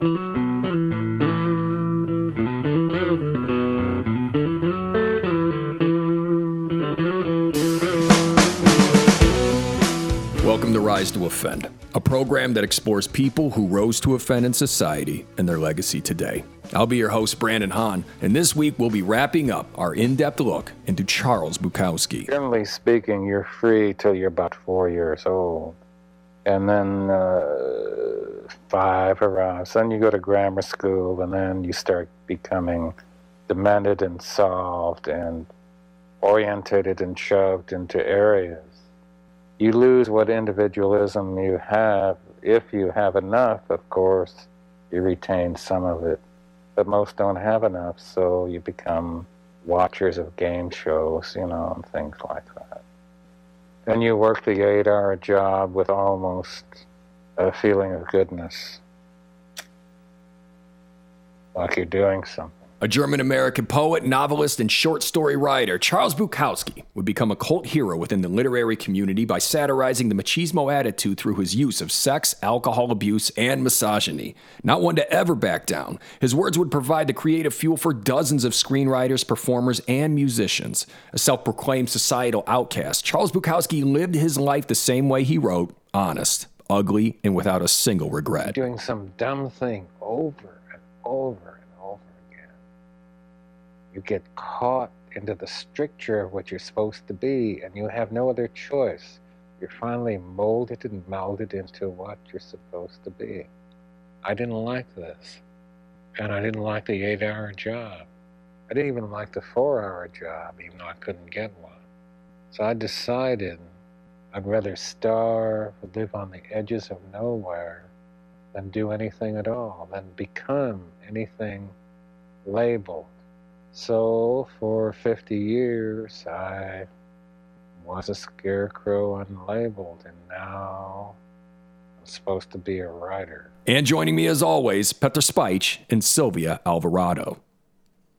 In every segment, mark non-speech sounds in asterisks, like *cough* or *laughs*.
Welcome to Rise to Offend, a program that explores people who rose to offend in society and their legacy today. I'll be your host, Brandon Hahn, and this week we'll be wrapping up our in depth look into Charles Bukowski. Generally speaking, you're free till you're about four years old. And then uh, five arrives. Then you go to grammar school, and then you start becoming demented and solved and orientated and shoved into areas you lose what individualism you have. If you have enough, of course, you retain some of it. But most don't have enough, so you become watchers of game shows, you know, and things like that. Then you work the eight hour job with almost a feeling of goodness, like you're doing something. A German American poet, novelist, and short story writer, Charles Bukowski would become a cult hero within the literary community by satirizing the machismo attitude through his use of sex, alcohol abuse, and misogyny. Not one to ever back down, his words would provide the creative fuel for dozens of screenwriters, performers, and musicians. A self proclaimed societal outcast, Charles Bukowski lived his life the same way he wrote honest, ugly, and without a single regret. Doing some dumb thing over and over and over again. you get caught into the stricture of what you're supposed to be, and you have no other choice. You're finally molded and melded into what you're supposed to be. I didn't like this. And I didn't like the eight hour job. I didn't even like the four hour job, even though I couldn't get one. So I decided I'd rather starve, live on the edges of nowhere, than do anything at all, than become anything labeled so for 50 years, I was a scarecrow unlabeled, and now I'm supposed to be a writer. And joining me as always, Petar Spych and Sylvia Alvarado.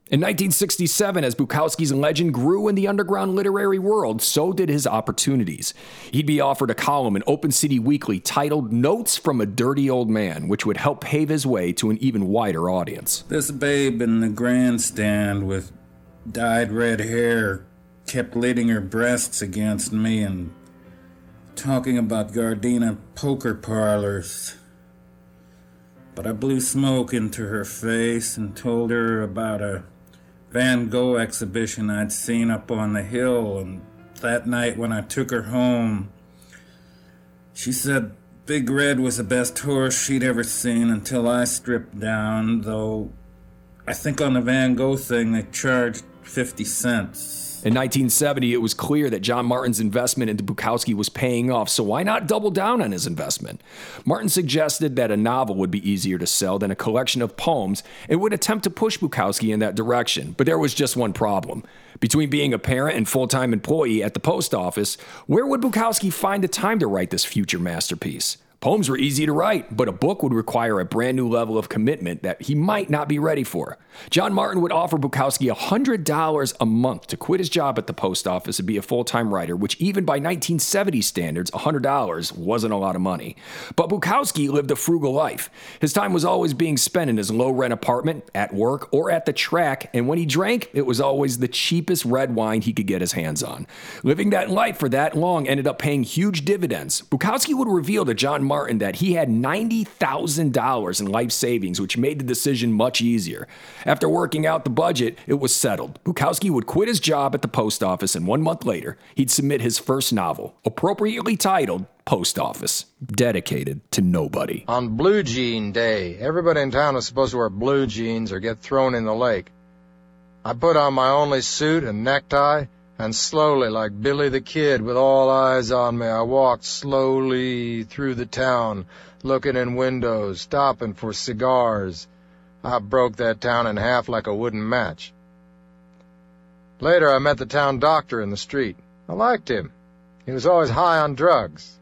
In 1967, as Bukowski's legend grew in the underground literary world, so did his opportunities. He'd be offered a column in Open City Weekly titled Notes from a Dirty Old Man, which would help pave his way to an even wider audience. This babe in the grandstand with dyed red hair kept leading her breasts against me and talking about Gardena poker parlors. But I blew smoke into her face and told her about a Van Gogh exhibition I'd seen up on the hill, and that night when I took her home, she said Big Red was the best horse she'd ever seen until I stripped down, though I think on the Van Gogh thing they charged 50 cents. In 1970, it was clear that John Martin's investment into Bukowski was paying off, so why not double down on his investment? Martin suggested that a novel would be easier to sell than a collection of poems and would attempt to push Bukowski in that direction. But there was just one problem. Between being a parent and full time employee at the post office, where would Bukowski find the time to write this future masterpiece? Poems were easy to write, but a book would require a brand new level of commitment that he might not be ready for. John Martin would offer Bukowski $100 a month to quit his job at the post office and be a full time writer, which, even by 1970 standards, $100 wasn't a lot of money. But Bukowski lived a frugal life. His time was always being spent in his low rent apartment, at work, or at the track, and when he drank, it was always the cheapest red wine he could get his hands on. Living that life for that long ended up paying huge dividends. Bukowski would reveal to John Martin that he had $90,000 in life savings, which made the decision much easier. After working out the budget, it was settled. Bukowski would quit his job at the post office, and one month later, he'd submit his first novel, appropriately titled Post Office, dedicated to nobody. On Blue Jean Day, everybody in town was supposed to wear blue jeans or get thrown in the lake. I put on my only suit and necktie and slowly, like Billy the Kid, with all eyes on me, I walked slowly through the town, looking in windows, stopping for cigars. I broke that town in half like a wooden match. Later, I met the town doctor in the street. I liked him. He was always high on drugs.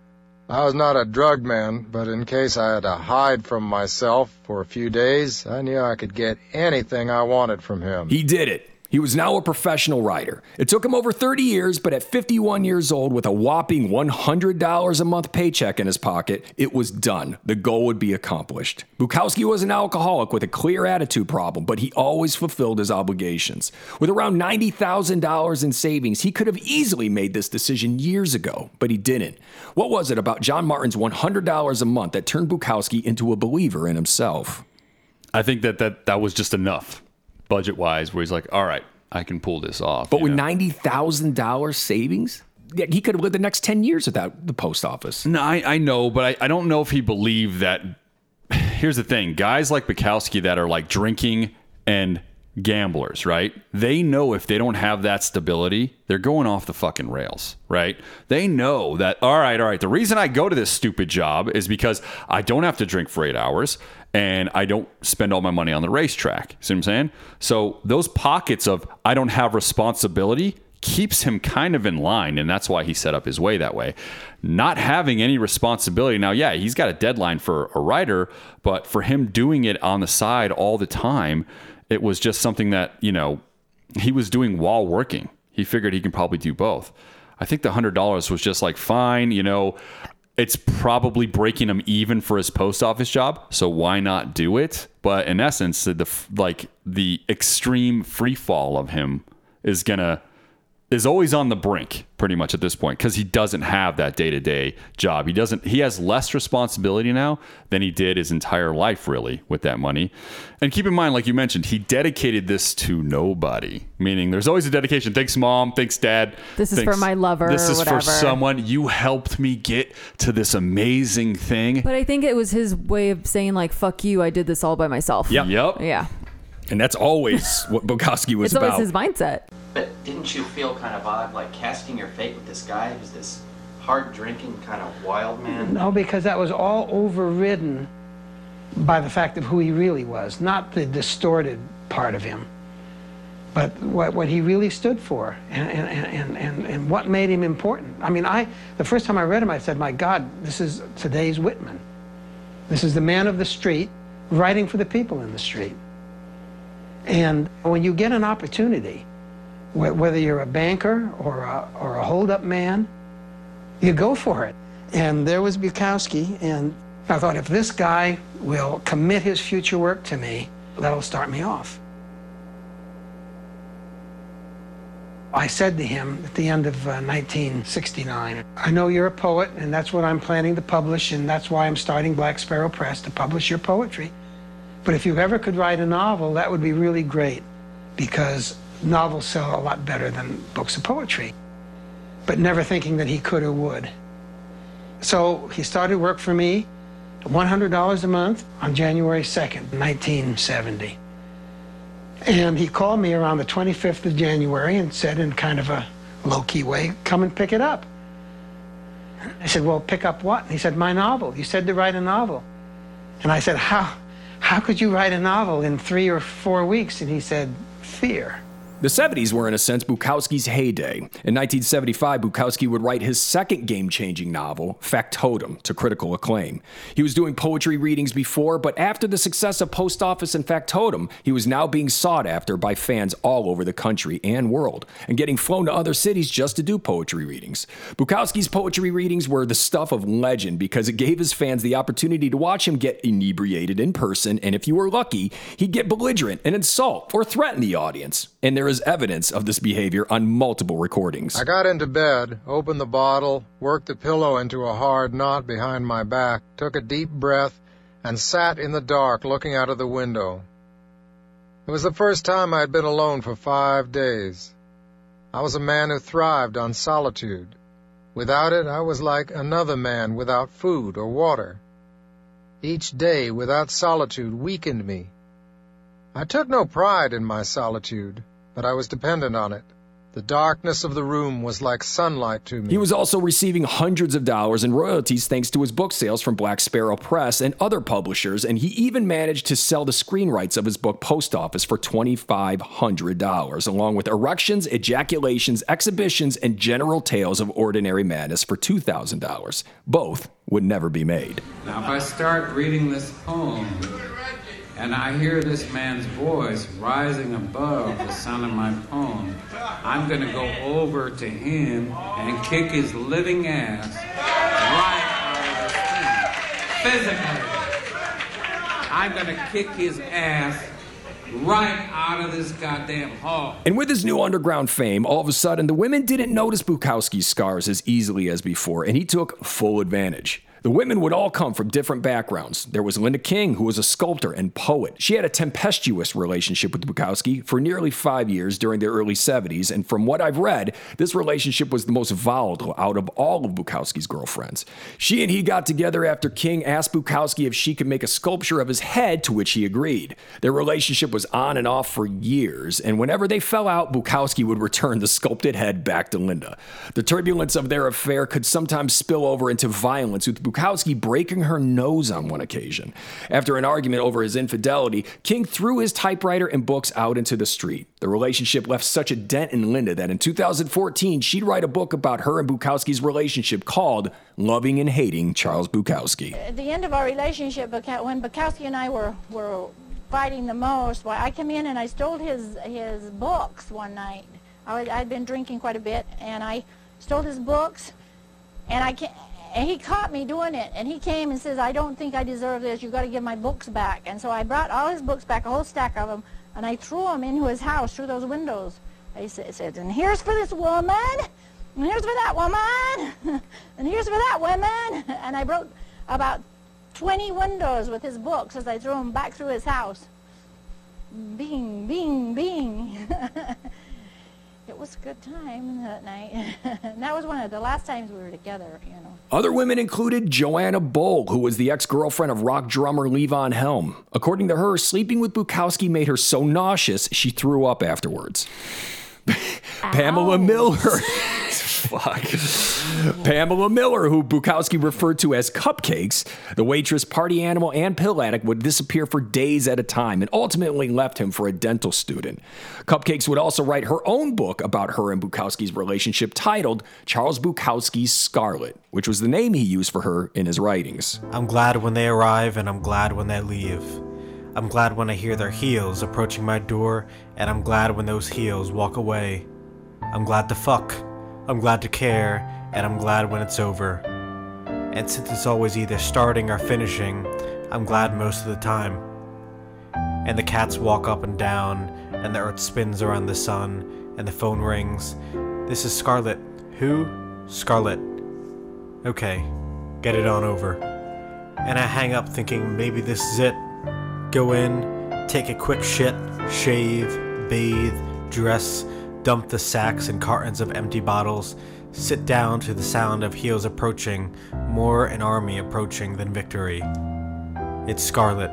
I was not a drug man, but in case I had to hide from myself for a few days, I knew I could get anything I wanted from him. He did it. He was now a professional writer. It took him over 30 years, but at 51 years old, with a whopping $100 a month paycheck in his pocket, it was done. The goal would be accomplished. Bukowski was an alcoholic with a clear attitude problem, but he always fulfilled his obligations. With around $90,000 in savings, he could have easily made this decision years ago, but he didn't. What was it about John Martin's $100 a month that turned Bukowski into a believer in himself? I think that that, that was just enough budget wise, where he's like, all right, I can pull this off. But with know? ninety thousand dollars savings, yeah, he could have lived the next ten years without the post office. No, I, I know, but I, I don't know if he believed that. *sighs* Here's the thing guys like Bukowski that are like drinking and gamblers, right? They know if they don't have that stability, they're going off the fucking rails, right? They know that, all right, all right, the reason I go to this stupid job is because I don't have to drink for eight hours and I don't spend all my money on the racetrack. See what I'm saying? So those pockets of I don't have responsibility keeps him kind of in line and that's why he set up his way that way not having any responsibility now yeah he's got a deadline for a writer but for him doing it on the side all the time it was just something that you know he was doing while working. He figured he can probably do both. I think the $100 was just like fine you know it's probably breaking him even for his post office job so why not do it? But in essence the like the extreme free fall of him is gonna is always on the brink pretty much at this point because he doesn't have that day-to-day job he doesn't he has less responsibility now than he did his entire life really with that money and keep in mind like you mentioned he dedicated this to nobody meaning there's always a dedication thanks mom thanks dad This is for my lover this is whatever. for someone you helped me get to this amazing thing But I think it was his way of saying like "fuck you," I did this all by myself. Yep. yep Yeah. And that's always what Bukowski was It's always about. his mindset. But didn't you feel kind of odd, like casting your fate with this guy who's this hard drinking, kind of wild man? No, because that was all overridden by the fact of who he really was, not the distorted part of him, but what, what he really stood for and, and, and, and, what made him important. I mean, I, the first time I read him, I said, my God, this is today's Whitman. This is the man of the street writing for the people in the street. And when you get an opportunity, whether you're a banker or a, or a hold-up man, you go for it. And there was Bukowski, and I thought, if this guy will commit his future work to me, that'll start me off. I said to him at the end of uh, 1969, I know you're a poet, and that's what I'm planning to publish, and that's why I'm starting Black Sparrow Press to publish your poetry. But if you ever could write a novel, that would be really great, because novels sell a lot better than books of poetry. But never thinking that he could or would. So he started work for me, $100 a month on January 2nd, 1970. And he called me around the 25th of January and said in kind of a low-key way, come and pick it up. I said, well, pick up what? And he said, my novel. You said to write a novel. And I said, how, how could you write a novel in three or four weeks? And he said, fear. The 70s were, in a sense, Bukowski's heyday. In 1975, Bukowski would write his second game changing novel, Factotum, to critical acclaim. He was doing poetry readings before, but after the success of Post Office and Factotum, he was now being sought after by fans all over the country and world, and getting flown to other cities just to do poetry readings. Bukowski's poetry readings were the stuff of legend because it gave his fans the opportunity to watch him get inebriated in person, and if you were lucky, he'd get belligerent and insult or threaten the audience. And there is evidence of this behavior on multiple recordings. I got into bed, opened the bottle, worked the pillow into a hard knot behind my back, took a deep breath, and sat in the dark looking out of the window. It was the first time I had been alone for five days. I was a man who thrived on solitude. Without it, I was like another man without food or water. Each day without solitude weakened me. I took no pride in my solitude, but I was dependent on it. The darkness of the room was like sunlight to me. He was also receiving hundreds of dollars in royalties thanks to his book sales from Black Sparrow Press and other publishers, and he even managed to sell the screen rights of his book Post Office for $2,500, along with erections, ejaculations, exhibitions, and general tales of ordinary madness for $2,000. Both would never be made. Now, if I start reading this poem, and I hear this man's voice rising above the sound of my poem, I'm gonna go over to him and kick his living ass right out of this thing. Physically. I'm gonna kick his ass right out of this goddamn hall. And with his new underground fame, all of a sudden, the women didn't notice Bukowski's scars as easily as before, and he took full advantage. The women would all come from different backgrounds. There was Linda King, who was a sculptor and poet. She had a tempestuous relationship with Bukowski for nearly five years during the early 70s, and from what I've read, this relationship was the most volatile out of all of Bukowski's girlfriends. She and he got together after King asked Bukowski if she could make a sculpture of his head, to which he agreed. Their relationship was on and off for years, and whenever they fell out, Bukowski would return the sculpted head back to Linda. The turbulence of their affair could sometimes spill over into violence, with Bukowski breaking her nose on one occasion. After an argument over his infidelity, King threw his typewriter and books out into the street. The relationship left such a dent in Linda that in 2014, she'd write a book about her and Bukowski's relationship called Loving and Hating Charles Bukowski. At the end of our relationship, when Bukowski and I were, were fighting the most, why I came in and I stole his, his books one night. I, I'd been drinking quite a bit, and I stole his books, and I ca and he caught me doing it, and he came and says, I don't think I deserve this, You've got to give my books back. And so I brought all his books back, a whole stack of them, and I threw them into his house through those windows. I sa- said, and here's for this woman, and here's for that woman, *laughs* and here's for that woman. *laughs* And I broke about 20 windows with his books as I threw them back through his house. Bing, bing, bing. *laughs* it was a good time that night. and *laughs* that was one of the last times we were together, you know. Other women included Joanna Bull, who was the ex girlfriend of rock drummer Levon Helm. According to her, sleeping with Bukowski made her so nauseous she threw up afterwards. *laughs* Pamela Miller. *laughs* Fuck. *laughs* Pamela Miller, who Bukowski referred to as cupcakes, the waitress, party animal, and pill addict, would disappear for days at a time and ultimately left him for a dental student. Cupcakes would also write her own book about her and Bukowski's relationship titled Charles Bukowski's Scarlet, which was the name he used for her in his writings. I'm glad when they arrive and I'm glad when they leave. I'm glad when I hear their heels approaching my door, and I'm glad when those heels walk away. I'm glad to fuck. I'm glad to care, and I'm glad when it's over. And since it's always either starting or finishing, I'm glad most of the time. And the cats walk up and down, and the earth spins around the sun, and the phone rings. This is Scarlet. Who? Scarlet. Okay, get it on over. And I hang up thinking maybe this is it. Go in, take a quick shit, shave, bathe, dress, dump the sacks and cartons of empty bottles, sit down to the sound of heels approaching, more an army approaching than victory. It's Scarlet,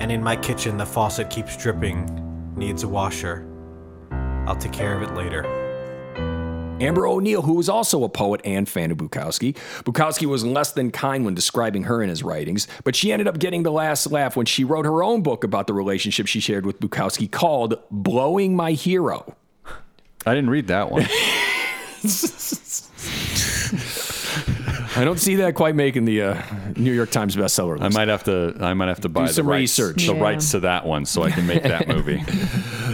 and in my kitchen the faucet keeps dripping, needs a washer. I'll take care of it later. Amber O'Neill, who was also a poet and fan of Bukowski. Bukowski was less than kind when describing her in his writings, but she ended up getting the last laugh when she wrote her own book about the relationship she shared with Bukowski called Blowing My Hero. I didn't read that one. *laughs* I don't see that quite making the uh, New York Times bestseller I list. might have to. I might have to buy some the rights, research. the Yeah. rights to that one, so I can make that movie. *laughs*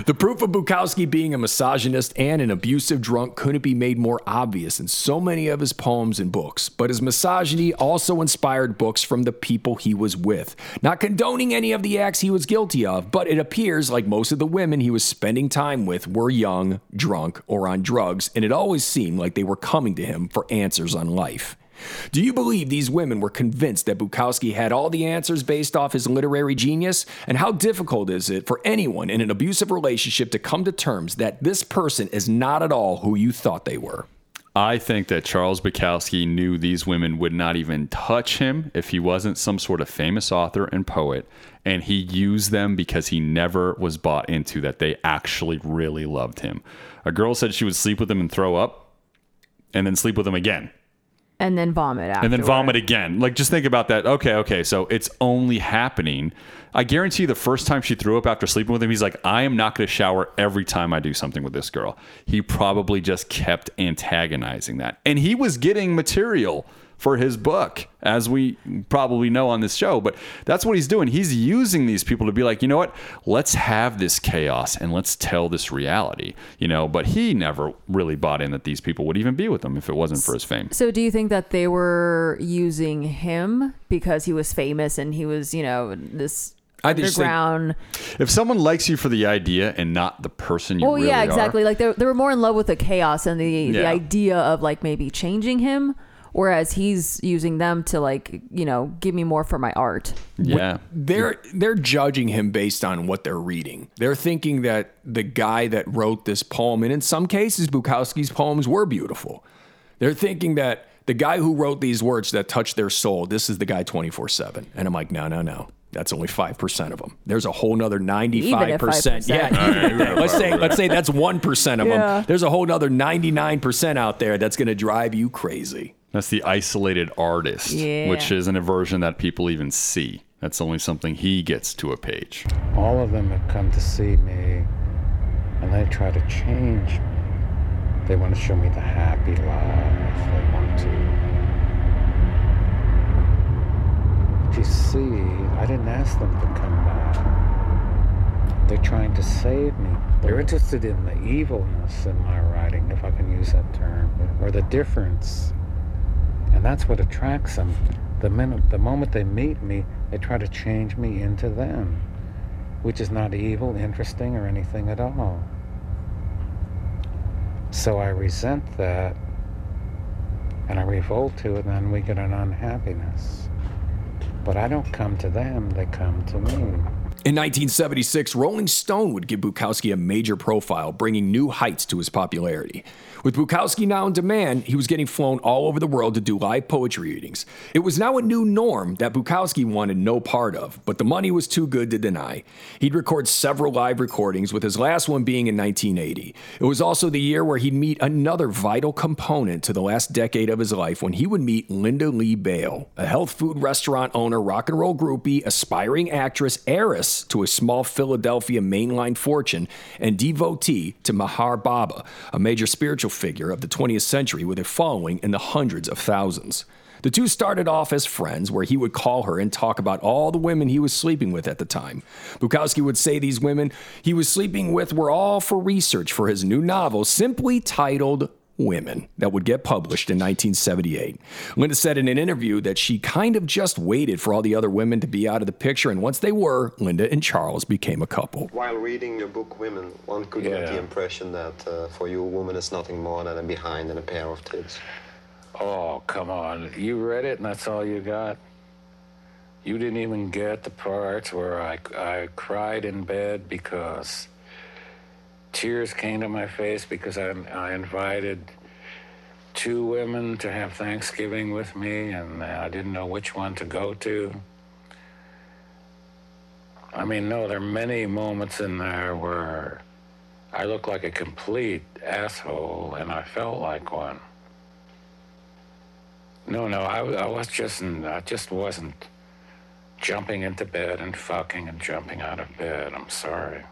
The proof of Bukowski being a misogynist and an abusive drunk couldn't be made more obvious in so many of his poems and books. But his misogyny also inspired books from the people he was with. Not condoning any of the acts he was guilty of, but it appears like most of the women he was spending time with were young, drunk, or on drugs, and it always seemed like they were coming to him for answers on life. Do you believe these women were convinced that Bukowski had all the answers based off his literary genius? And how difficult is it for anyone in an abusive relationship to come to terms that this person is not at all who you thought they were? I think that Charles Bukowski knew these women would not even touch him if he wasn't some sort of famous author and poet, and he used them because he never was bought into that they actually really loved him. A girl said she would sleep with him and throw up, and then sleep with him again. And then vomit after. and then vomit again. Like, just think about that. Okay, okay. So it's only happening. I guarantee you, the first time she threw up after sleeping with him, he's like, I am not going to shower every time I do something with this girl. He probably just kept antagonizing that. And he was getting material for his book, as we probably know on this show. But that's what he's doing. He's using these people to be like, you know what? Let's have this chaos and let's tell this reality, you know. But he never really bought in that these people would even be with him if it wasn't for his fame. So do you think that they were using him because he was famous and he was, you know, this I just think- underground? If someone likes you for the idea and not the person you well, really yeah, are, exactly. Like they they were more in love with the chaos and the the idea of like maybe changing him, whereas he's using them to like you know give me more for my art. yeah. They're they're judging him based on what they're reading. They're thinking that the guy that wrote this poem, and in some cases Bukowski's poems were beautiful. They're thinking that the guy who wrote these words that touched their soul, this is the guy 24/7. And I'm like, "No, no, no. That's only 5% of them. There's a whole nother 95%. Yeah, even at that. *laughs* let's say let's say that's 1% of Yeah. them. There's a whole nother 99% out there that's going to drive you crazy. That's the isolated artist, Yeah. which is an aversion that people even see. That's only something he gets to a page. All of them have come to see me and they try to change me. They want to show me the happy life. They want to. But you see, I didn't ask them to come back. They're trying to save me. They're interested in the evilness in my writing, if I can use that term, or the difference. And that's what attracts them. The minute, the moment they meet me, they try to change me into them, which is not evil, interesting, or anything at all. So I resent that, and I revolt to it, and then we get an unhappiness. But I don't come to them; they come to me. In 1976, Rolling Stone would give Bukowski a major profile, bringing new heights to his popularity. With Bukowski now in demand, he was getting flown all over the world to do live poetry readings. It was now a new norm that Bukowski wanted no part of, but the money was too good to deny. He'd record several live recordings, with his last one being in 1980. It was also the year where he'd meet another vital component to the last decade of his life when he would meet Linda Lee Beighle, a health food restaurant owner, rock and roll groupie, aspiring actress, heiress to a small Philadelphia mainline fortune, and devotee to Meher Baba, a major spiritual figure of the 20th century with a following in the hundreds of thousands. The two started off as friends, where he would call her and talk about all the women he was sleeping with at the time. Bukowski would say these women he was sleeping with were all for research for his new novel, simply titled Women, that would get published in 1978. Linda said in an interview that she kind of just waited for all the other women to be out of the picture, and once they were, Linda and Charles became a couple. While reading your book Women, one could get the impression that uh, for you, a woman is nothing more than a behind and a pair of tits. Oh, come on. You read it and that's all you got? You didn't even get the parts where I, I cried in bed because tears came to my face because I, I invited two women to have Thanksgiving with me and I didn't know which one to go to. I mean, no, there are many moments in there where I look like a complete asshole and I felt like one. No, no, I, I was just, I just wasn't jumping into bed and fucking and jumping out of bed. I'm sorry.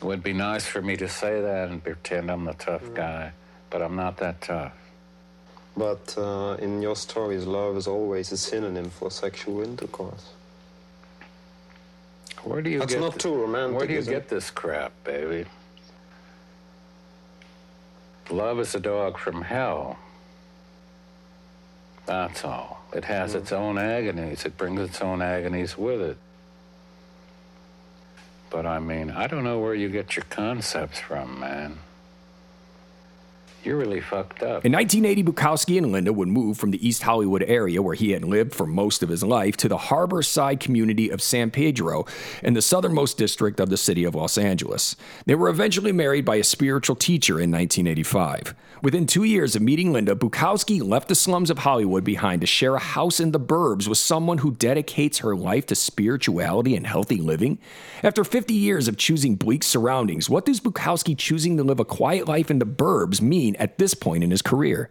It would be nice for me to say that and pretend I'm the tough guy, but I'm not that tough. But uh, in your stories, love is always a synonym for sexual intercourse. Where do you That's get not too romantic, Where do you is it? get this crap, baby? Love is a dog from hell. That's all. It has its own agonies. It brings its own agonies with it. But I mean, I don't know where you get your concepts from, man. You're really fucked up. In 1980, Bukowski and Linda would move from the East Hollywood area where he had lived for most of his life to the harbor side community of San Pedro in the southernmost district of the city of Los Angeles. They were eventually married by a spiritual teacher in 1985. Within two years of meeting Linda, Bukowski left the slums of Hollywood behind to share a house in the burbs with someone who dedicates her life to spirituality and healthy living. After 50 years of choosing bleak surroundings, what does Bukowski choosing to live a quiet life in the burbs mean at this point in his career?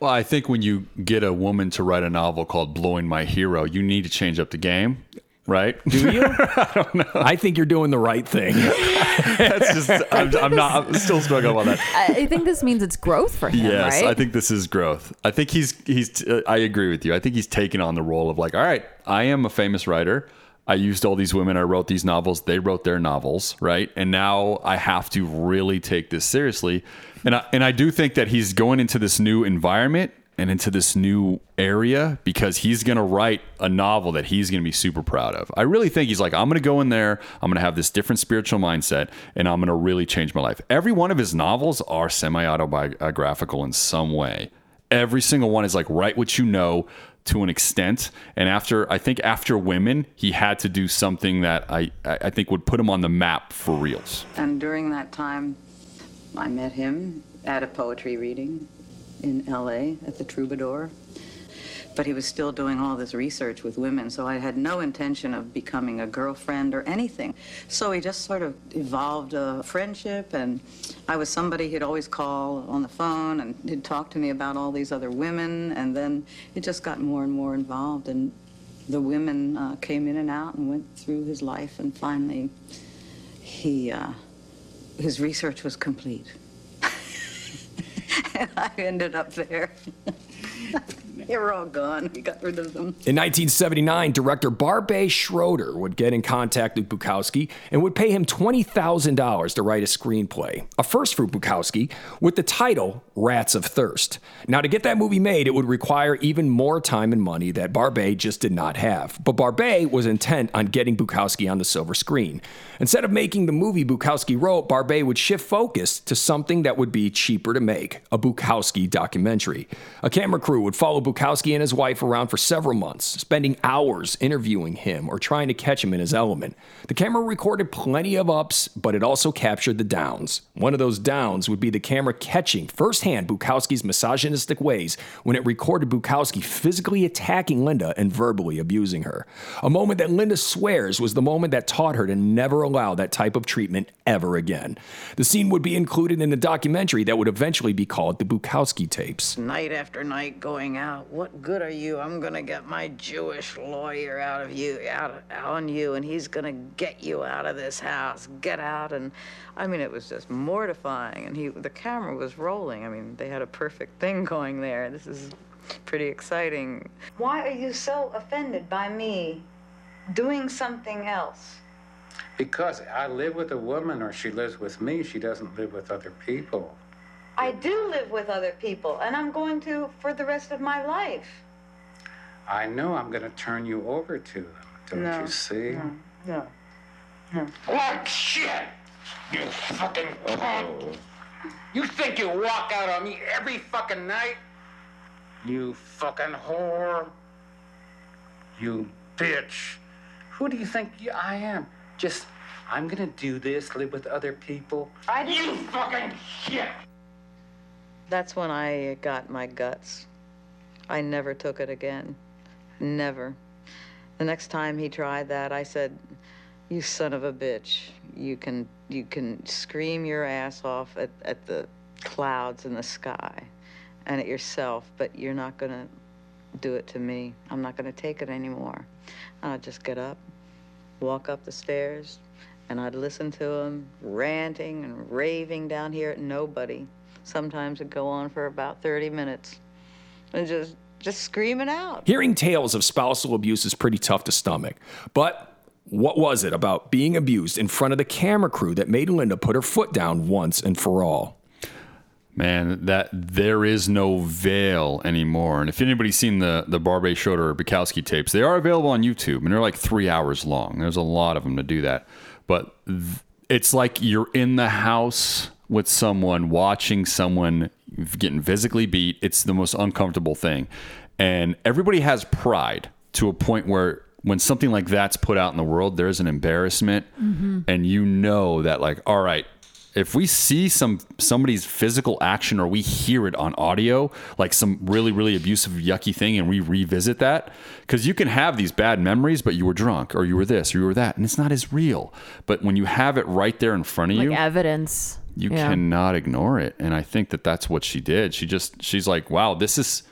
Well, I think when you get a woman to write a novel called Blowing My Hero, you need to change up the game. right? Do you? *laughs* I don't know. I think you're doing the right thing. *laughs* That's just I'm, I'm not. I'm still struggling on that. I I think this means it's growth for him, Yes, right? I think this is growth. I think he's he's. Uh, I agree with you. I think he's taken on the role of like, all right, I am a famous writer. I used all these women. I wrote these novels. They wrote their novels, right? And now I have to really take this seriously. And I, and I do think that he's going into this new environment and into this new area because he's going to write a novel that he's going to be super proud of. I really think he's like, I'm going to go in there, I'm going to have this different spiritual mindset, and I'm going to really change my life. Every one of his novels are semi autobiographical in some way. Every single one is like, write what you know to an extent. And after, I think after Women, he had to do something that I, I think would put him on the map for reals. And during that time, I met him at a poetry reading in LA at the Troubadour. But he was still doing all this research with women, so I had no intention of becoming a girlfriend or anything. So he just sort of evolved a friendship, and I was somebody he'd always call on the phone, and he'd talk to me about all these other women, and then it just got more and more involved, and the women uh, came in and out and went through his life, and finally, he uh, his research was complete. and *laughs* *laughs* I ended up there. *laughs* *laughs* they were all gone. We got rid of them. In 1979, director Barbet Schroeder would get in contact with Bukowski and would pay him $20,000 to write a screenplay, a first for Bukowski, with the title Rats of Thirst. Now, to get that movie made, it would require even more time and money that Barbet just did not have. But Barbet was intent on getting Bukowski on the silver screen. Instead of making the movie Bukowski wrote, Barbet would shift focus to something that would be cheaper to make a Bukowski documentary. A camera crew would follow Bukowski and his wife around for several months, spending hours interviewing him or trying to catch him in his element. The camera recorded plenty of ups, but it also captured the downs. One of those downs would be the camera catching firsthand Bukowski's misogynistic ways when it recorded Bukowski physically attacking Linda and verbally abusing her. A moment that Linda swears was the moment that taught her to never allow that type of treatment ever again. The scene would be included in the documentary that would eventually be called the Bukowski tapes. Night after night going out. What good are you? I'm gonna get my Jewish lawyer out of you, out, out on you, and he's gonna get you out of this house. Get out. And I mean, it was just mortifying. And he, the camera was rolling. I mean, they had a perfect thing *laughs* going there. This is pretty exciting. Why are you so offended by me doing something else? Because I live with a woman or she lives with me, she doesn't live with other people. I do live with other people, and I'm going to for the rest of my life. I know I'm going to turn you over to them. Don't No, you see? No, no, no. Like shit! You fucking punk! You think you walk out on me every fucking night? You fucking whore! You bitch! Who do you think I am? Just, I'm gonna do this, live with other people. I You fucking shit! That's when I got my guts. I never took it again. Never. The next time he tried that, I said, "You son of a bitch! You can you can scream your ass off at, at the clouds in the sky, and at yourself, but you're not gonna do it to me. I'm not gonna take it anymore." And I'd just get up, walk up the stairs, and I'd listen to him ranting and raving down here at nobody. Sometimes it'd go on for about 30 minutes, and just just screaming out. Hearing tales of spousal abuse is pretty tough to stomach. But what was it about being abused in front of the camera crew that made Linda put her foot down once and for all? Man, that there is no veil anymore. And if anybody's seen the the Barbet Schroeder or Bukowski tapes, they are available on YouTube, and they're like three hours long. There's a lot of them to do that, but th- it's like you're in the house with someone watching someone getting physically beat. It's the most uncomfortable thing, and everybody has pride to a point where when something like that's put out in the world, there's an embarrassment, Mhm. and you know that like, all right, if we see some somebody's physical action or we hear it on audio, like some really really abusive yucky thing, and we revisit that, because you can have these bad memories, but you were drunk or you were this or you were that, and it's not as real. But when you have it right there in front of Like you, evidence. You Yeah. cannot ignore it and i think that that's what she did she just she's like wow this is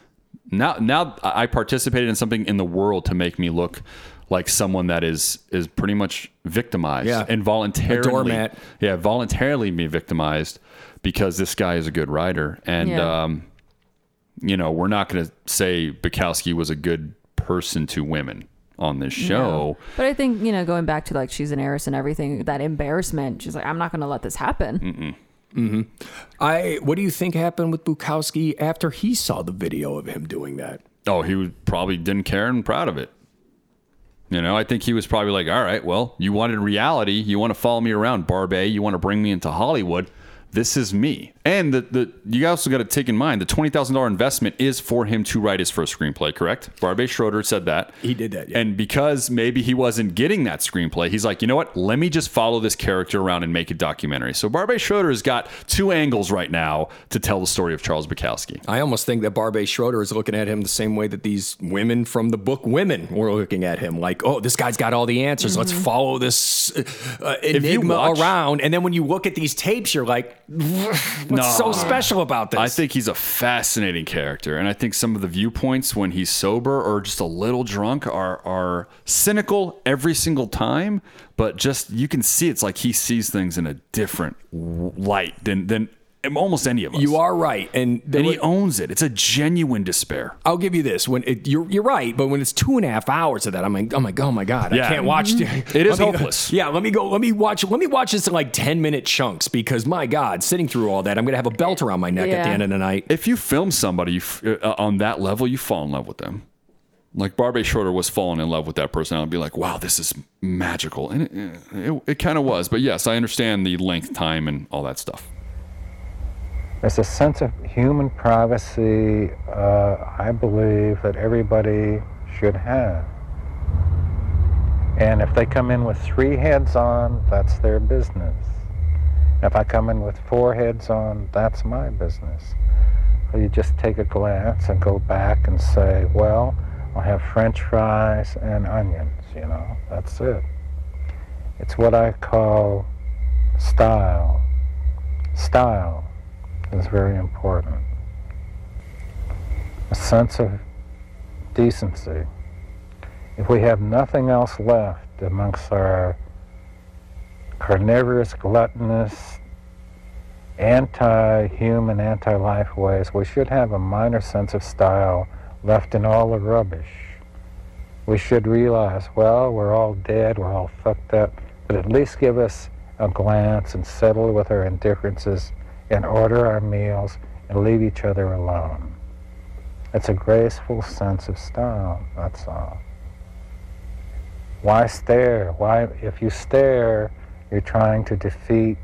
now now i participated in something in the world to make me look like someone that is is pretty much victimized Yeah. and voluntarily A doormat. yeah voluntarily be victimized because this guy is a good writer and Yeah. um you know we're not going to say Bukowski was a good person to women on this show No. But I think, you know, going back to like she's an heiress and everything, that embarrassment, she's like, I'm not going to let this happen. hmm I. What do you think happened with Bukowski after he saw the video of him doing that? Oh, he was probably didn't care and proud of it. You know, I think he was probably like, all right, well, you wanted reality. You want to follow me around, Barbie. You want to bring me into Hollywood. This is me. And the, the you also got to take in mind the $20,000 investment is for him to write his first screenplay, correct? Barbie Schroeder said that. He did that. And because maybe he wasn't getting that screenplay, he's like, you know what? Let me just follow this character around and make a documentary. So Barbie Schroeder has got two angles right now to tell the story of Charles Bukowski. I almost think that Barbie Schroeder is looking at him the same way that these women from the book Women were looking at him. Like, oh, this guy's got all the answers. Let's follow this uh, enigma watch- around. And then when you look at these tapes, you're like, what's so special about this? I think he's a fascinating character, and I think some of the viewpoints when he's sober or just a little drunk are are cynical every single time. But just you can see it's like he sees things in a different light than than almost any of us. You are right, and and he owns it. It's a genuine despair. I'll give you this: when it, you're you're right, but when it's two and a half hours of that, I'm like, I'm like, oh my god, Yeah. I can't watch. *laughs* It is Let me- hopeless. Yeah, let me go. Let me watch. Let me watch this in like ten minute chunks because my god, sitting through all that, I'm gonna have a belt around my neck at the end of the night. If you film somebody you f- uh, on that level, you fall in love with them. Like Barbie Schroeder was falling in love with that person. I'd be like, wow, this is magical, and it, it, it kind of was. But yes, I understand the length, time, and all that stuff. There's a sense of human privacy, uh, I believe, that everybody should have. And if they come in with three heads on, that's their business. If I come in with four heads on, that's my business. So you just take a glance and go back and say, well, I'll have french fries and onions, you know, that's it. It's what I call style. Style is very important. A sense of decency. If we have nothing else left amongst our carnivorous, gluttonous, anti-human, anti-life ways, we should have a minor sense of style left in all the rubbish. We should realize, well, we're all dead, we're all fucked up, but at least give us a glance and settle with our indifferences and order our meals and leave each other alone. It's a graceful sense of style, that's all. Why stare? Why, if you stare, you're trying to defeat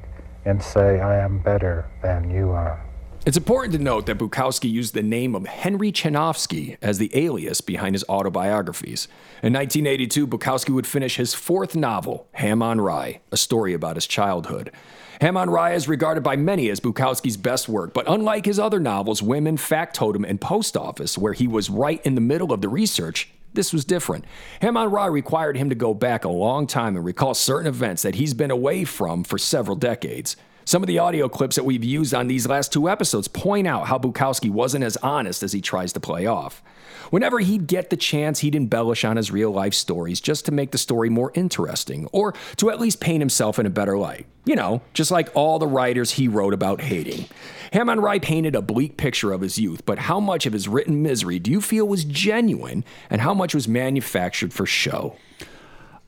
and say, I am better than you are. It's important to note that Bukowski used the name of Henry Chinaski as the alias behind his autobiographies. In 1982, Bukowski would finish his fourth novel, Ham on Rye, a story about his childhood. Ham on Rye is regarded by many as Bukowski's best work, but unlike his other novels, Women, Factotum, and Post Office, where he was right in the middle of the research, this was different. Ham on Rye required him to go back a long time and recall certain events that he's been away from for several decades. Some of the audio clips that we've used on these last two episodes point out how Bukowski wasn't as honest as he tries to play off. Whenever he'd get the chance, he'd embellish on his real life stories just to make the story more interesting, or to at least paint himself in a better light. You know, just like all the writers he wrote about hating. Ham on Rye painted a bleak picture of his youth, but how much of his written misery do you feel was genuine, and how much was manufactured for show?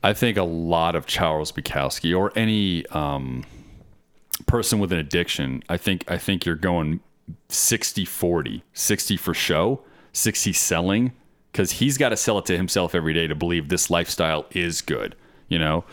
I think a lot of Charles Bukowski or any um, person with an addiction, I think I think you're going 60 40, 60 for show, 60 selling cuz he's got to sell it to himself every day to believe this lifestyle is good, you know?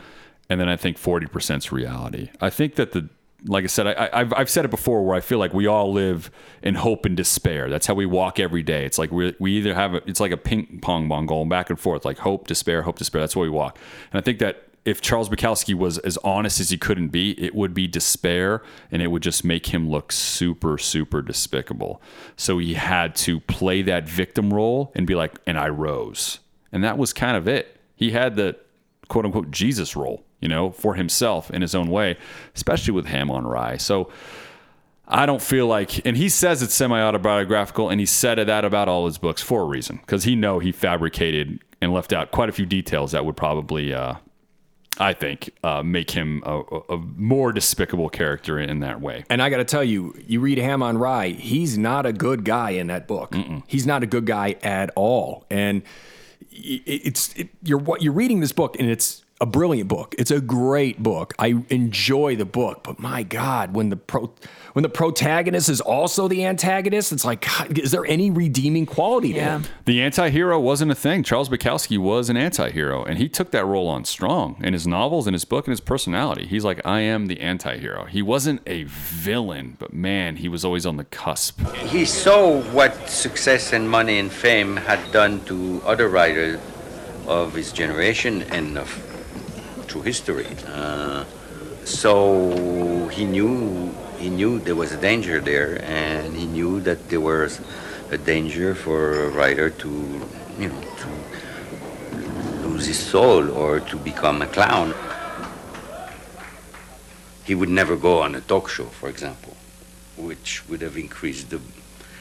And then I think 40% is reality. I think that the like I said, I, I've, I've said it before where I feel like we all live in hope and despair. That's how we walk every day. It's like we, we either have, a, it's like a ping pong ball going back and forth, like hope, despair, hope, despair. That's where we walk. And I think that if Charles Bukowski was as honest as he couldn't be, it would be despair and it would just make him look super, super despicable. So he had to play that victim role and be like, and I rose. And that was kind of it. He had the quote unquote Jesus role, you know, for himself in his own way, especially with Ham on Rye. So I don't feel like, and he says it's semi autobiographical, and he said that about all his books for a reason, because he know he fabricated and left out quite a few details that would probably, uh, I think, uh, make him a, a- more despicable character in that way. And I got to tell you, you read Ham on Rye, he's not a good guy in that book. He's not a good guy at all. And it's it, you're what you're reading this book, and it's a brilliant book. It's a great book. I enjoy the book, but my God, when the pro when the protagonist is also the antagonist, it's like, God, is there any redeeming quality to him? The anti-hero wasn't a thing. Charles Bukowski was an anti-hero, and he took that role on strong in his novels, in his book, and his personality. He's like, I am the anti-hero. He wasn't a villain, but man, he was always on the cusp. He saw what success and money and fame had done to other writers of his generation and of through history. Uh, so he knew he knew there was a danger there, and he knew that there was a danger for a writer to, you know, to lose his soul or to become a clown. He would never go on a talk show, for example, which would have increased the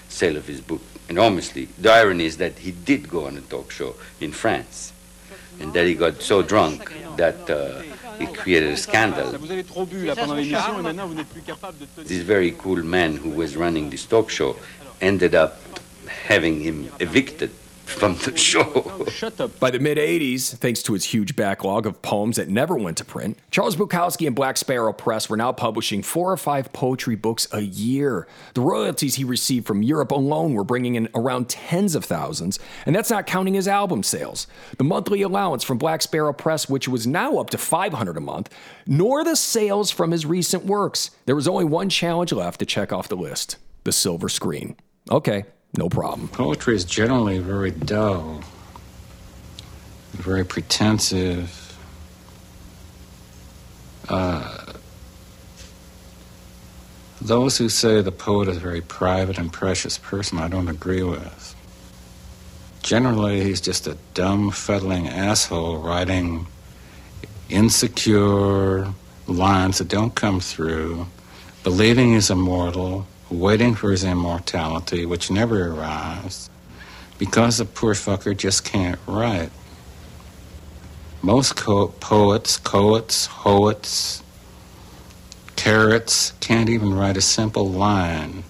sale of his book enormously. The irony is that he did go on a talk show in France, and that he got so drunk that uh, it created a scandal. Vous avez trop bu là pendant l'émission et maintenant vous n'êtes plus capable de tenir. This very cool man who was running this talk show ended up having him evicted from the show. By the mid 80s, thanks to his huge backlog of poems that never went to print, Charles Bukowski and Black Sparrow Press were now publishing four or five poetry books a year. The royalties he received from Europe alone were bringing in around tens of thousands, and that's not counting his album sales. The monthly allowance from Black Sparrow Press, which was now up to 500 a month, nor the sales from his recent works. There was only one challenge left to check off the list the silver screen. Okay, no problem. Poetry is generally very dull, very pretensive. Uh, those who say the poet is a very private and precious person, I don't agree with. Generally, he's just a dumb, fuddling asshole writing insecure lines that don't come through, believing he's immortal, waiting for his immortality, which never arrives, because the poor fucker just can't write. Most co- poets, poets, hoets, carrots can't even write a simple line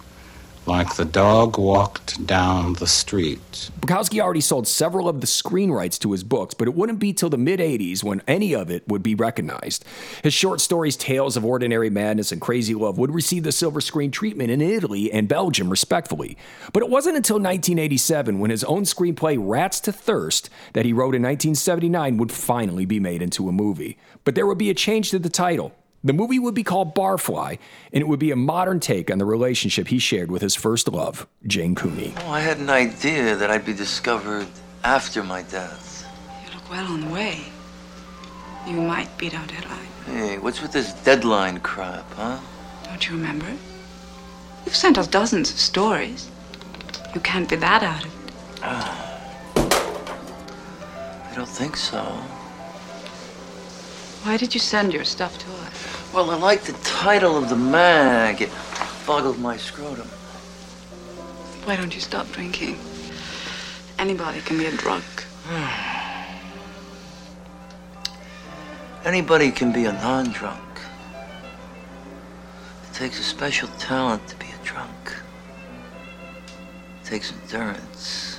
like the dog walked down the street. Bukowski already sold several of the screen rights to his books, but it wouldn't be till the mid 80s when any of it would be recognized. His short stories, Tales of Ordinary Madness and Crazy Love, would receive the silver screen treatment in Italy and Belgium, respectively. But it wasn't until 1987 when his own screenplay, Rats to Thirst, that he wrote in 1979, would finally be made into a movie. But there would be a change to the title. The movie would be called Barfly, and it would be a modern take on the relationship he shared with his first love, Jane Cooney. Oh, I had an idea that I'd be discovered after my death. You look well on the way. You might beat our deadline. Hey, what's with this deadline crap, huh? Don't you remember? You've sent us dozens of stories. You can't be that out of it. Ah. I don't think so. Why did you send your stuff to us? Well, I like the title of the mag. It boggled my scrotum. Why don't you stop drinking? Anybody can be a drunk. *sighs* Anybody can be a non-drunk. It takes a special talent to be a drunk. It takes endurance.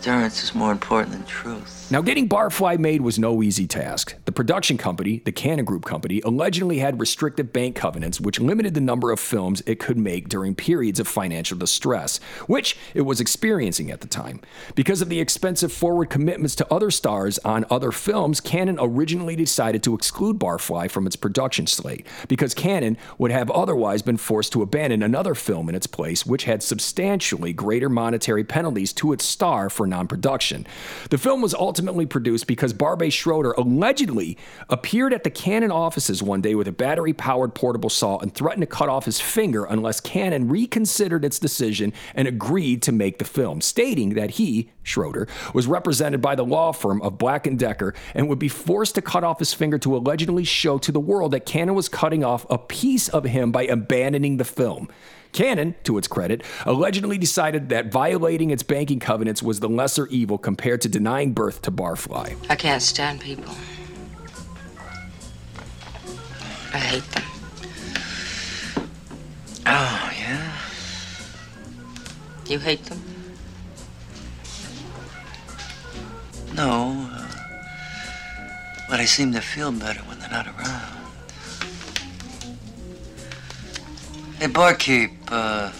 Endurance is more important than truth. Now, getting Barfly made was no easy task. The production company, the Cannon Group Company, allegedly had restrictive bank covenants which limited the number of films it could make during periods of financial distress, which it was experiencing at the time. Because of the expensive forward commitments to other stars on other films, Cannon originally decided to exclude Barfly from its production slate, because Cannon would have otherwise been forced to abandon another film in its place, which had substantially greater monetary penalties to its star for non production. The film was ultimately produced because Barbet Schroeder allegedly appeared at the Cannon offices one day with a battery powered portable saw and threatened to cut off his finger unless Cannon reconsidered its decision and agreed to make the film, stating that he, Schroeder, was represented by the law firm of Black and Decker and would be forced to cut off his finger to allegedly show to the world that Cannon was cutting off a piece of him by abandoning the film. Cannon, to its credit, allegedly decided that violating its banking covenants was the lesser evil compared to denying birth to Barfly. I can't stand people. I hate them. Oh, yeah? You hate them? No. Uh, but I seem to feel better when they're not around. Hey, barkeep, uh,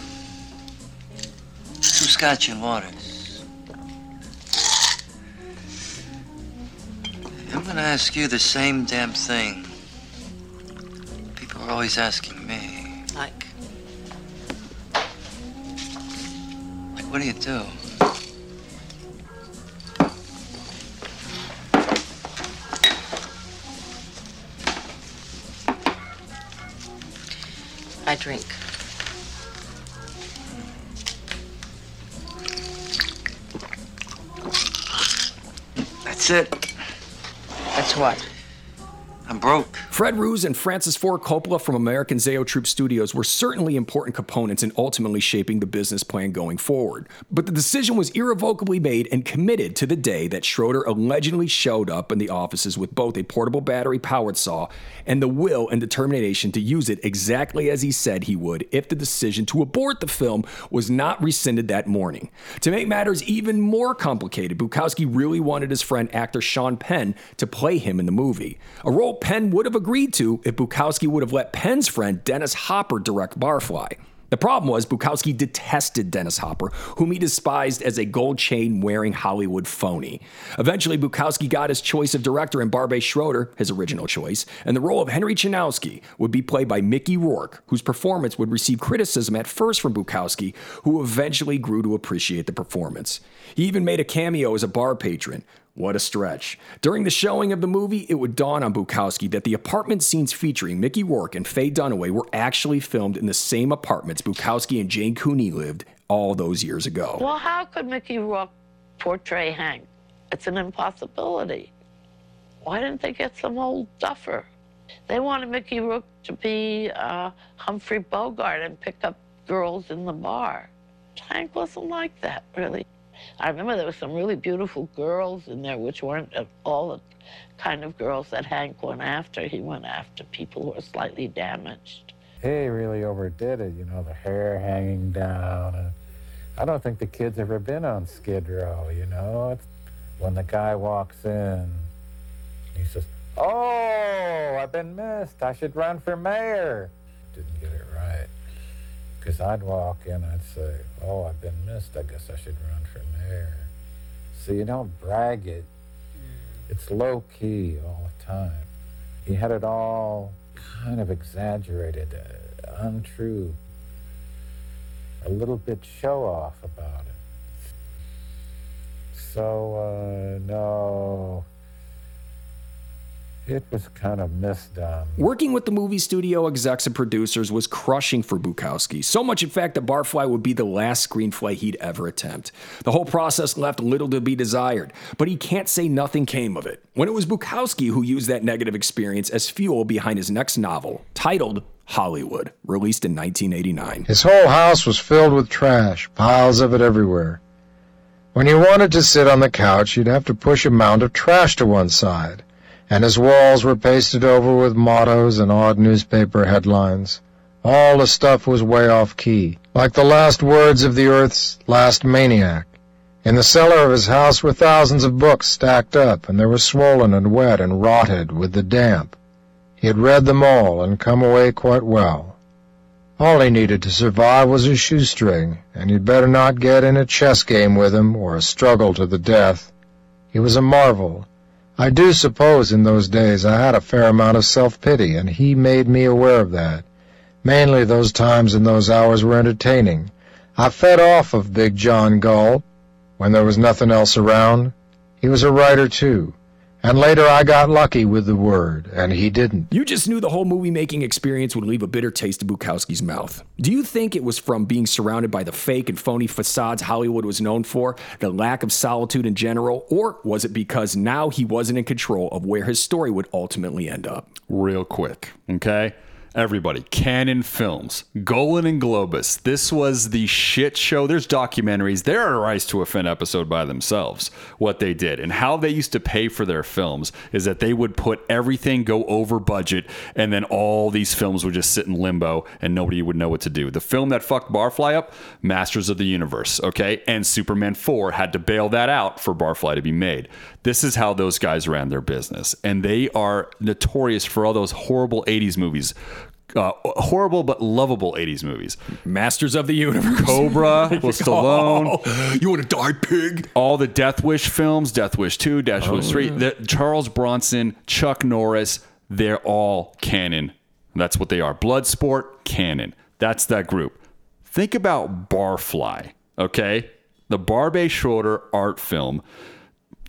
two scotch and waters. I'm gonna ask you the same damn thing. People are always asking me. Like? Like, what do you do? I drink. That's it. That's what? I'm broke. Fred Roos and Francis Ford Coppola from American Zoetrope Studios were certainly important components in ultimately shaping the business plan going forward. But the decision was irrevocably made and committed to the day that Schroeder allegedly showed up in the offices with both a portable battery powered saw and the will and determination to use it exactly as he said he would if the decision to abort the film was not rescinded that morning. To make matters even more complicated, Bukowski really wanted his friend actor Sean Penn to play him in the movie. A role Penn would have agreed to if Bukowski would have let Penn's friend Dennis Hopper direct Barfly. The problem was Bukowski detested Dennis Hopper, whom he despised as a gold chain wearing Hollywood phony. Eventually, Bukowski got his choice of director in Barbet Schroeder, his original choice, and the role of Henry Chinaski would be played by Mickey Rourke, whose performance would receive criticism at first from Bukowski, who eventually grew to appreciate the performance. He even made a cameo as a bar patron, what a stretch. During the showing of the movie, it would dawn on Bukowski that the apartment scenes featuring Mickey Rourke and Faye Dunaway were actually filmed in the same apartments Bukowski and Jane Cooney lived all those years ago. Well, how could Mickey Rourke portray Hank? It's an impossibility. Why didn't they get some old duffer? They wanted Mickey Rourke to be uh, Humphrey Bogart and pick up girls in the bar. Hank wasn't like that, really. I remember there were some really beautiful girls in there, which weren't all the kind of girls that Hank went after. He went after people who were slightly damaged. He really overdid it, you know, the hair hanging down. And I don't think the kid's ever been on Skid Row, you know. It's when the guy walks in, he says, Oh, I've been missed. I should run for mayor. Didn't get it right. Because I'd walk in, I'd say, Oh, I've been missed. I guess I should run for mayor. So you don't brag it. It's low key all the time. He had it all kind of exaggerated, uh, untrue, a little bit show off about it. So, uh, no, it was kind of misdone. Um, Working with the movie studio execs and producers was crushing for Bukowski. So much, in fact, that Barfly would be the last screenplay he'd ever attempt. The whole process left little to be desired, but he can't say nothing came of it. When it was Bukowski who used that negative experience as fuel behind his next novel, titled Hollywood, released in 1989. His whole house was filled with trash, piles of it everywhere. When he wanted to sit on the couch, he'd have to push a mound of trash to one side and his walls were pasted over with mottos and odd newspaper headlines. All the stuff was way off key, like the last words of the Earth's last maniac. In the cellar of his house were thousands of books stacked up, and they were swollen and wet and rotted with the damp. He had read them all and come away quite well. All he needed to survive was a shoestring, and he'd better not get in a chess game with him or a struggle to the death. He was a marvel, I do suppose in those days I had a fair amount of self-pity, and he made me aware of that. Mainly those times and those hours were entertaining. I fed off of Big John Gull when there was nothing else around. He was a writer, too. And later I got lucky with the word, and he didn't. You just knew the whole movie making experience would leave a bitter taste in Bukowski's mouth. Do you think it was from being surrounded by the fake and phony facades Hollywood was known for, the lack of solitude in general, or was it because now he wasn't in control of where his story would ultimately end up? Real quick, okay? Everybody, Cannon Films, Golan and Globus. This was the shit show. There's documentaries. They're a Rise to Offend episode by themselves. What they did and how they used to pay for their films is that they would put everything go over budget, and then all these films would just sit in limbo, and nobody would know what to do. The film that fucked Barfly up, Masters of the Universe, okay, and Superman 4 had to bail that out for Barfly to be made. This is how those guys ran their business, and they are notorious for all those horrible '80s movies uh, horrible but lovable 80s movies. Masters of the Universe. Cobra *laughs* with Stallone. Oh, you want to die, pig? All the Death Wish films, Death Wish 2, Death Wish 3, the, Charles Bronson, Chuck Norris, they're all canon. That's what they are. Bloodsport, canon. That's that group. Think about Barfly, okay? The Barbet Schroeder art film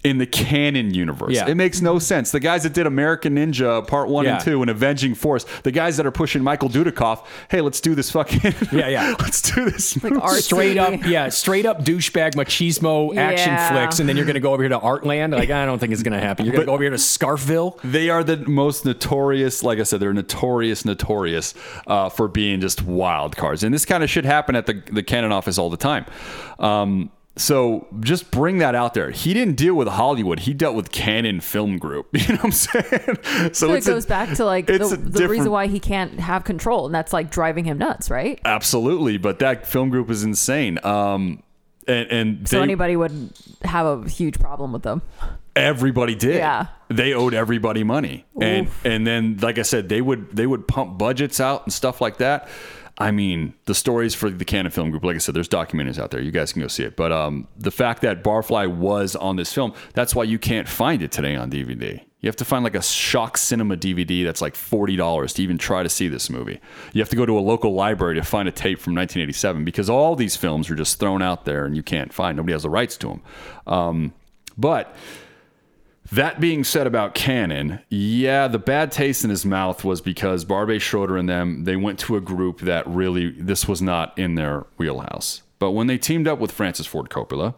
in the canon universe. Yeah. It makes no sense. The guys that did American Ninja Part 1 Yeah. and 2 and Avenging Force, the guys that are pushing Michael Dudikoff, hey, let's do this fucking *laughs* Yeah, yeah. *laughs* let's do this. Like straight up, yeah, straight up douchebag machismo action Yeah. flicks, and then you're gonna go over here to Artland. Like, I don't think it's gonna happen. You're gonna go over here to Scarfville. They are the most notorious, like I said, they're notorious, notorious uh, for being just wild cards. And this kind of shit happen at the, the Cannon office all the time. Um, so just bring that out there. He didn't deal with Hollywood. He dealt with Cannon Film Group. *laughs* You know what I'm saying? *laughs* So, it it's a- goes back to like the, the reason why he can't have control, and that's like driving him nuts, right? Absolutely, but that film group is insane. Um, and and So they- anybody would have a huge problem with them. everybody did. Yeah. They owed everybody money. And and then like I said, they would they would pump budgets out and stuff like that. I mean, the stories for the Cannon Film Group, like I said, there's documentaries out there. You guys can go see it. But um, the fact that Barfly was on this film, that's why you can't find it today on DVD. You have to find like a shock cinema DVD that's like $40 to even try to see this movie. You have to go to a local library to find a tape from 1987 because all these films are just thrown out there and you can't find. Nobody has the rights to them. Um, but that being said about Cannon, yeah, the bad taste in his mouth was because Barbet Schroeder and them, they went to a group that really, this was not in their wheelhouse. But when they teamed up with Francis Ford Coppola,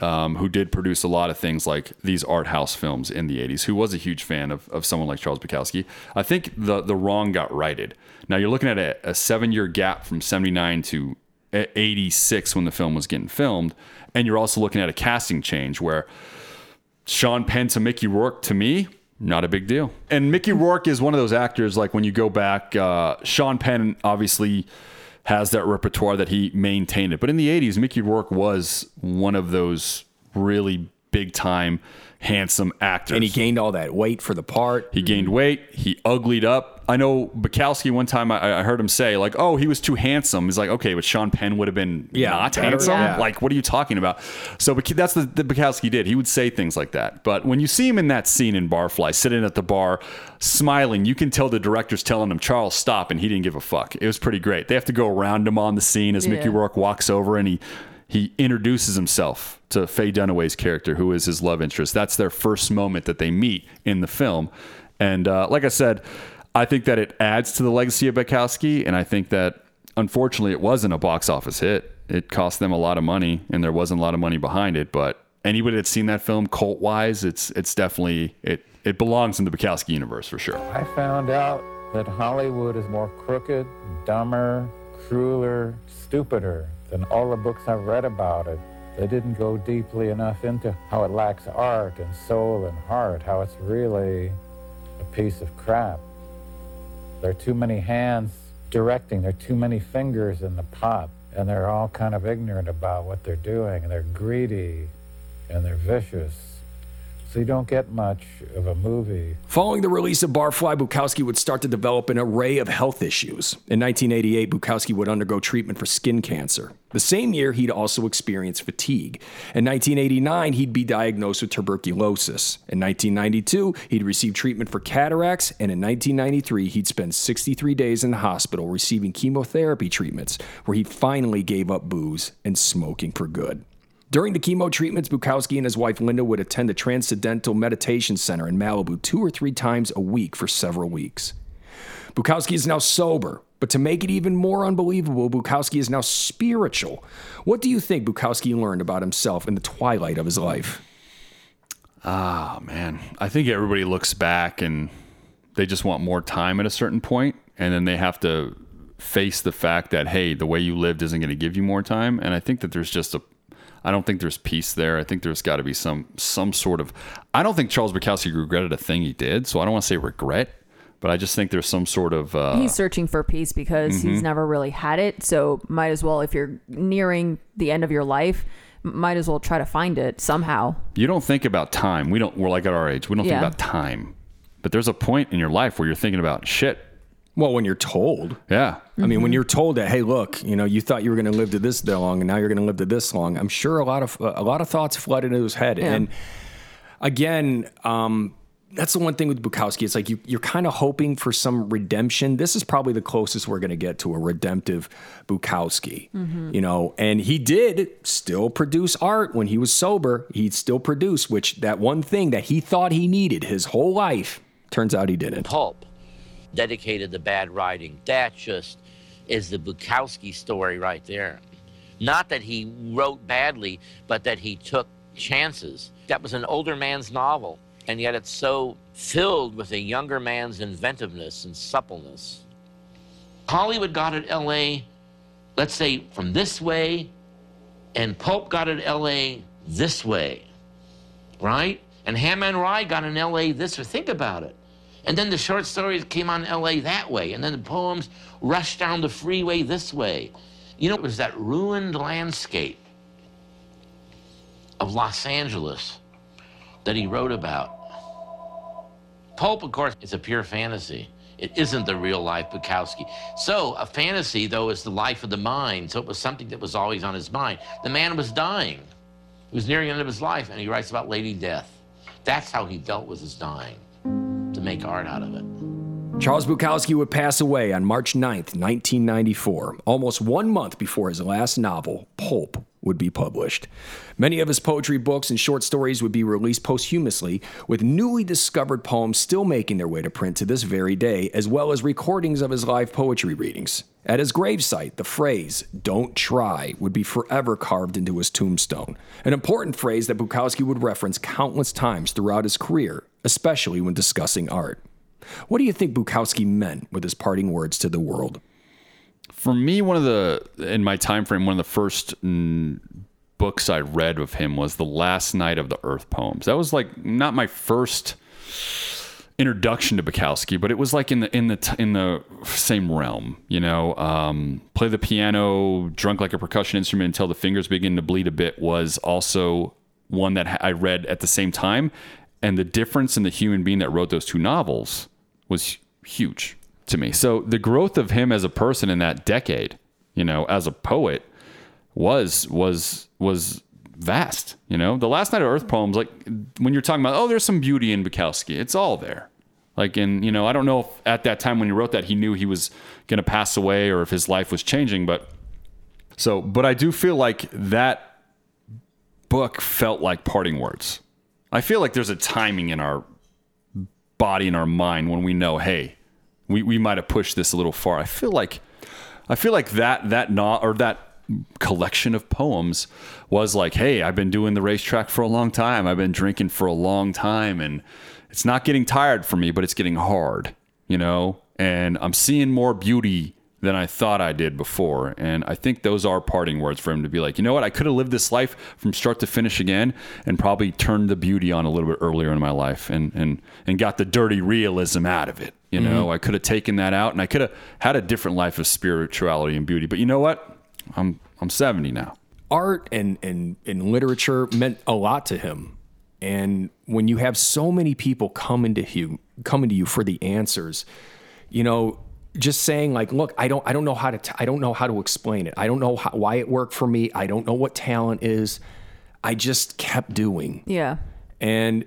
um, who did produce a lot of things like these art house films in the 80s, who was a huge fan of, of someone like Charles Bukowski, I think the, the wrong got righted. Now you're looking at a, a seven year gap from 79 to 86 when the film was getting filmed. And you're also looking at a casting change where Sean Penn to Mickey Rourke to me, not a big deal. And Mickey Rourke is one of those actors like when you go back, uh, Sean Penn obviously has that repertoire that he maintained it. But in the 80s, Mickey Rourke was one of those really big time handsome actors. And he gained all that weight for the part. He gained weight. He uglied up. I know Bukowski one time I, I heard him say like, "Oh, he was too handsome." He's like, "Okay, but Sean Penn would have been Yeah, not better. handsome. Yeah. Like, what are you talking about?" So that's the, the Bukowski did. He would say things like that. But when you see him in that scene in Barfly, sitting at the bar, smiling, you can tell the director's telling him, "Charles, stop," and he didn't give a fuck. It was pretty great. They have to go around him on the scene as Mickey Yeah. Rourke walks over and he he introduces himself to Faye Dunaway's character, who is his love interest. That's their first moment that they meet in the film. And uh, like I said, I think that it adds to the legacy of Bukowski, and I think that unfortunately it wasn't a box office hit. It cost them a lot of money, and there wasn't a lot of money behind it. But anybody that's seen that film, cult wise, it's it's definitely it it belongs in the Bukowski universe for sure. I found out that Hollywood is more crooked, dumber, crueler, stupider than all the books I've read about it. They didn't go deeply enough into how it lacks art and soul and heart, how it's really a piece of crap. There are too many hands directing, there are too many fingers in the pot, and they're all kind of ignorant about what they're doing, and they're greedy and they're vicious. So you don't get much of a movie Following the release of Barfly, Bukowski would start to develop an array of health issues. In 1988, Bukowski would undergo treatment for skin cancer. The same year, he'd also experience fatigue. In 1989, he'd be diagnosed with tuberculosis. In 1992, he'd receive treatment for cataracts, and in 1993, he'd spend 63 days in the hospital receiving chemotherapy treatments, where he finally gave up booze and smoking for good. During the chemo treatments, Bukowski and his wife Linda would attend the Transcendental Meditation Center in Malibu two or three times a week for several weeks. Bukowski is now sober, but to make it even more unbelievable, Bukowski is now spiritual. What do you think Bukowski learned about himself in the twilight of his life? Ah, man. I think everybody looks back and they just want more time at a certain point and then they have to face the fact that hey, the way you lived isn't going to give you more time. And I think that there's just a I don't think there's peace there. I think there's got to be some some sort of. I don't think Charles Bukowski regretted a thing he did, so I don't want to say regret, but I just think there's some sort of. Uh, he's searching for peace because he's Mhm. never really had it. So might as well, if you're nearing the end of your life, might as well try to find it somehow. you don't think about time. We don't. We're like at our age. We don't Yeah. think about time. But there's a point in your life where you're thinking about shit. Well, when you're told. Yeah. I mean, Mm-hmm. when you're told that, hey, look, you know, you thought you were going to live to this long, and now you're going to live to this long. I'm sure a lot of a lot of thoughts flood into his head. Yeah. And again, um, that's the one thing with Bukowski. It's like you, you're kind of hoping for some redemption. This is probably the closest we're going to get to a redemptive Bukowski. Mhm. You know, and he did still produce art when he was sober. He'd still produce, which that one thing that he thought he needed his whole life turns out he didn't. Pulp dedicated to bad writing. That just is the Bukowski story right there. Not that he wrote badly, but that he took chances. That was an older man's novel, and yet it's so filled with a younger man's inventiveness and suppleness. Hollywood got at LA, let's say from this way, and Pulp got at LA this way, right? And Ham on Rye got in LA this way. Think about it. And then the short stories came on LA that way. And then the poems rushed down the freeway this way. You know, it was that ruined landscape of Los Angeles that he wrote about. Pulp, of course, is a pure fantasy. It isn't the real life Bukowski. So, a fantasy, though, is the life of the mind. So, it was something that was always on his mind. The man was dying. He was nearing the end of his life, and he writes about Lady Death. That's how he dealt with his dying, make art out of it. Charles Bukowski would pass away on March 9th, 1994, almost one month before his last novel, Pulp, would be published. Many of his poetry books and short stories would be released posthumously, with newly discovered poems still making their way to print to this very day, as well as recordings of his live poetry readings. At his gravesite, the phrase, don't try, would be forever carved into his tombstone, an important phrase that Bukowski would reference countless times throughout his career, especially when discussing art. What do you think Bukowski meant with his parting words to the world? For me, one of the in my time frame, one of the first books I read of him was The Last Night of the Earth Poems. That was like not my first introduction to Bukowski, but it was like in the in the in the same realm. You know, um, play the piano, drunk like a percussion instrument until the fingers begin to bleed a bit was also one that I read at the same time, and the difference in the human being that wrote those two novels was huge to me. So the growth of him as a person in that decade, you know, as a poet, was was was vast. You know, the last night of Earth poems, like when you're talking about, oh, there's some beauty in Bukowski, it's all there. Like, in you know, I don't know if at that time when he wrote that he knew he was going to pass away or if his life was changing, but so, but I do feel like that book felt like parting words. I feel like there's a timing in our body and our mind when we know, hey, we, we might have pushed this a little far. I feel like I feel like that that not or that collection of poems was like, hey, I've been doing the racetrack for a long time. I've been drinking for a long time and it's not getting tired for me, but it's getting hard, you know? And I'm seeing more beauty than I thought I did before. And I think those are parting words for him to be like, you know what? I could have lived this life from start to finish again and probably turned the beauty on a little bit earlier in my life and and and got the dirty realism out of it. You know, Mhm. I could have taken that out and I could have had a different life of spirituality and beauty. But you know what? I'm I'm 70 now. Art and, and, and literature meant a lot to him. And when you have so many people coming to you, coming to you for the answers, you know, just saying like, look, I don't, I don't know how to, t- I don't know how to explain it. I don't know how, why it worked for me. I don't know what talent is. I just kept doing. Yeah. And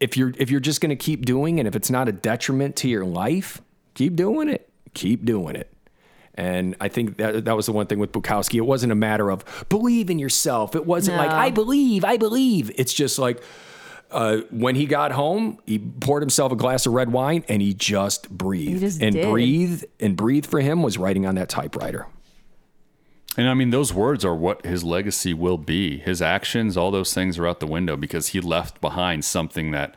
if you're if you're just going to keep doing it, if it's not a detriment to your life, keep doing it. Keep doing it. And I think that that was the one thing with Bukowski. It wasn't a matter of believe in yourself. It wasn't like I believe, I believe. It's just like uh, when he got home, he poured himself a glass of red wine and he just breathed. just and did. breathe and breathe for him was writing on that typewriter. And I mean, those words are what his legacy will be. His actions, all those things are out the window because he left behind something that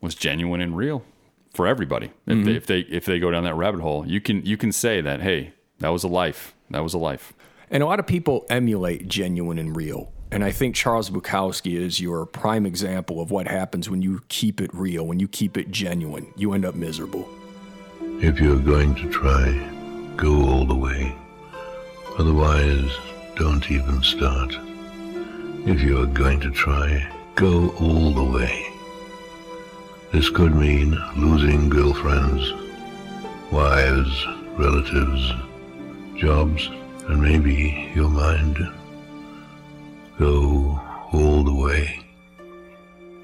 was genuine and real for everybody. If, they, if they if they go down that rabbit hole, you can you can say that hey, that was a life. That was a life. And a lot of people emulate genuine and real. And I think Charles Bukowski is your prime example of what happens when you keep it real, when you keep it genuine. You end up miserable. If you're going to try, go all the way. Otherwise, don't even start. If you're going to try, go all the way. This could mean losing girlfriends, wives, relatives, jobs, and maybe your mind. Go all the way.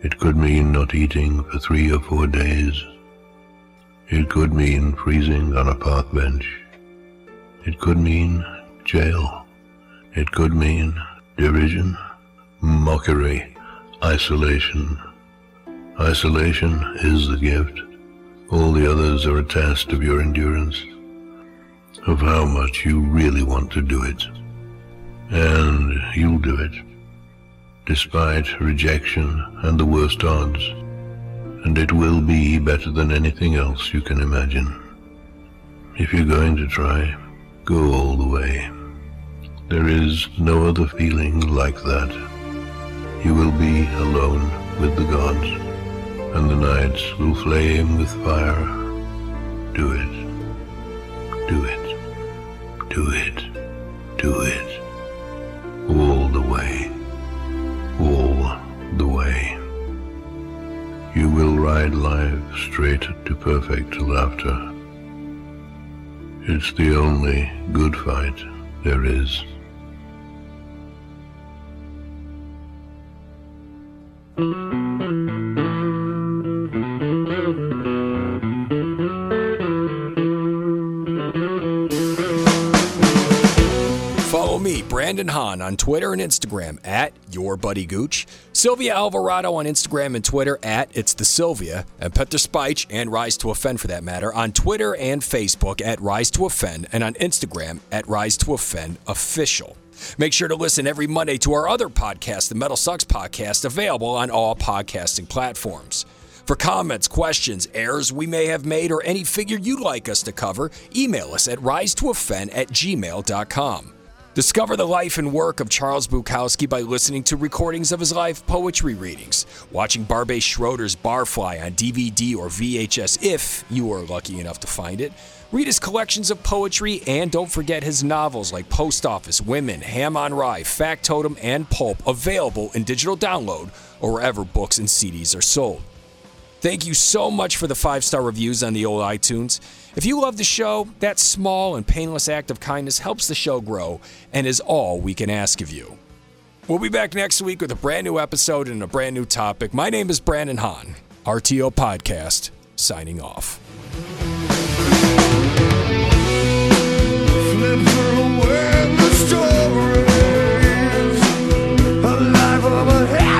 It could mean not eating for three or four days. It could mean freezing on a park bench. It could mean jail. It could mean derision, mockery, isolation. Isolation is the gift. All the others are a test of your endurance, of how much you really want to do it. And you'll do it, despite rejection and the worst odds. And it will be better than anything else you can imagine. If you're going to try, go all the way. There is no other feeling like that. You will be alone with the gods, and the nights will flame with fire. Do it. Do it. Do it. Do it. Ride life straight to perfect laughter. It's the only good fight there is. Follow Brandon Hahn, on Twitter and Instagram at Your Buddy Gooch, Sylvia Alvarado on Instagram and Twitter at It's the Sylvia, and Petter Speich and Rise to Offend for that matter on Twitter and Facebook at Rise to Offend, and on Instagram at Rise to Offend Official. Make sure to listen every Monday to our other podcast, the Metal Sucks Podcast, available on all podcasting platforms. For comments, questions, errors we may have made, or any figure you'd like us to cover, email us at risetooffend at gmail.com. Discover the life and work of Charles Bukowski by listening to recordings of his live poetry readings, watching Barbet Schroeder's Barfly on DVD or VHS if you are lucky enough to find it, read his collections of poetry, and don't forget his novels like Post Office, Women, Ham on Rye, Factotum, and Pulp, available in digital download or wherever books and CDs are sold. Thank you so much for the five star reviews on the old iTunes. If you love the show, that small and painless act of kindness helps the show grow and is all we can ask of you. We'll be back next week with a brand new episode and a brand new topic. My name is Brandon Hahn, RTO Podcast, signing off. Of a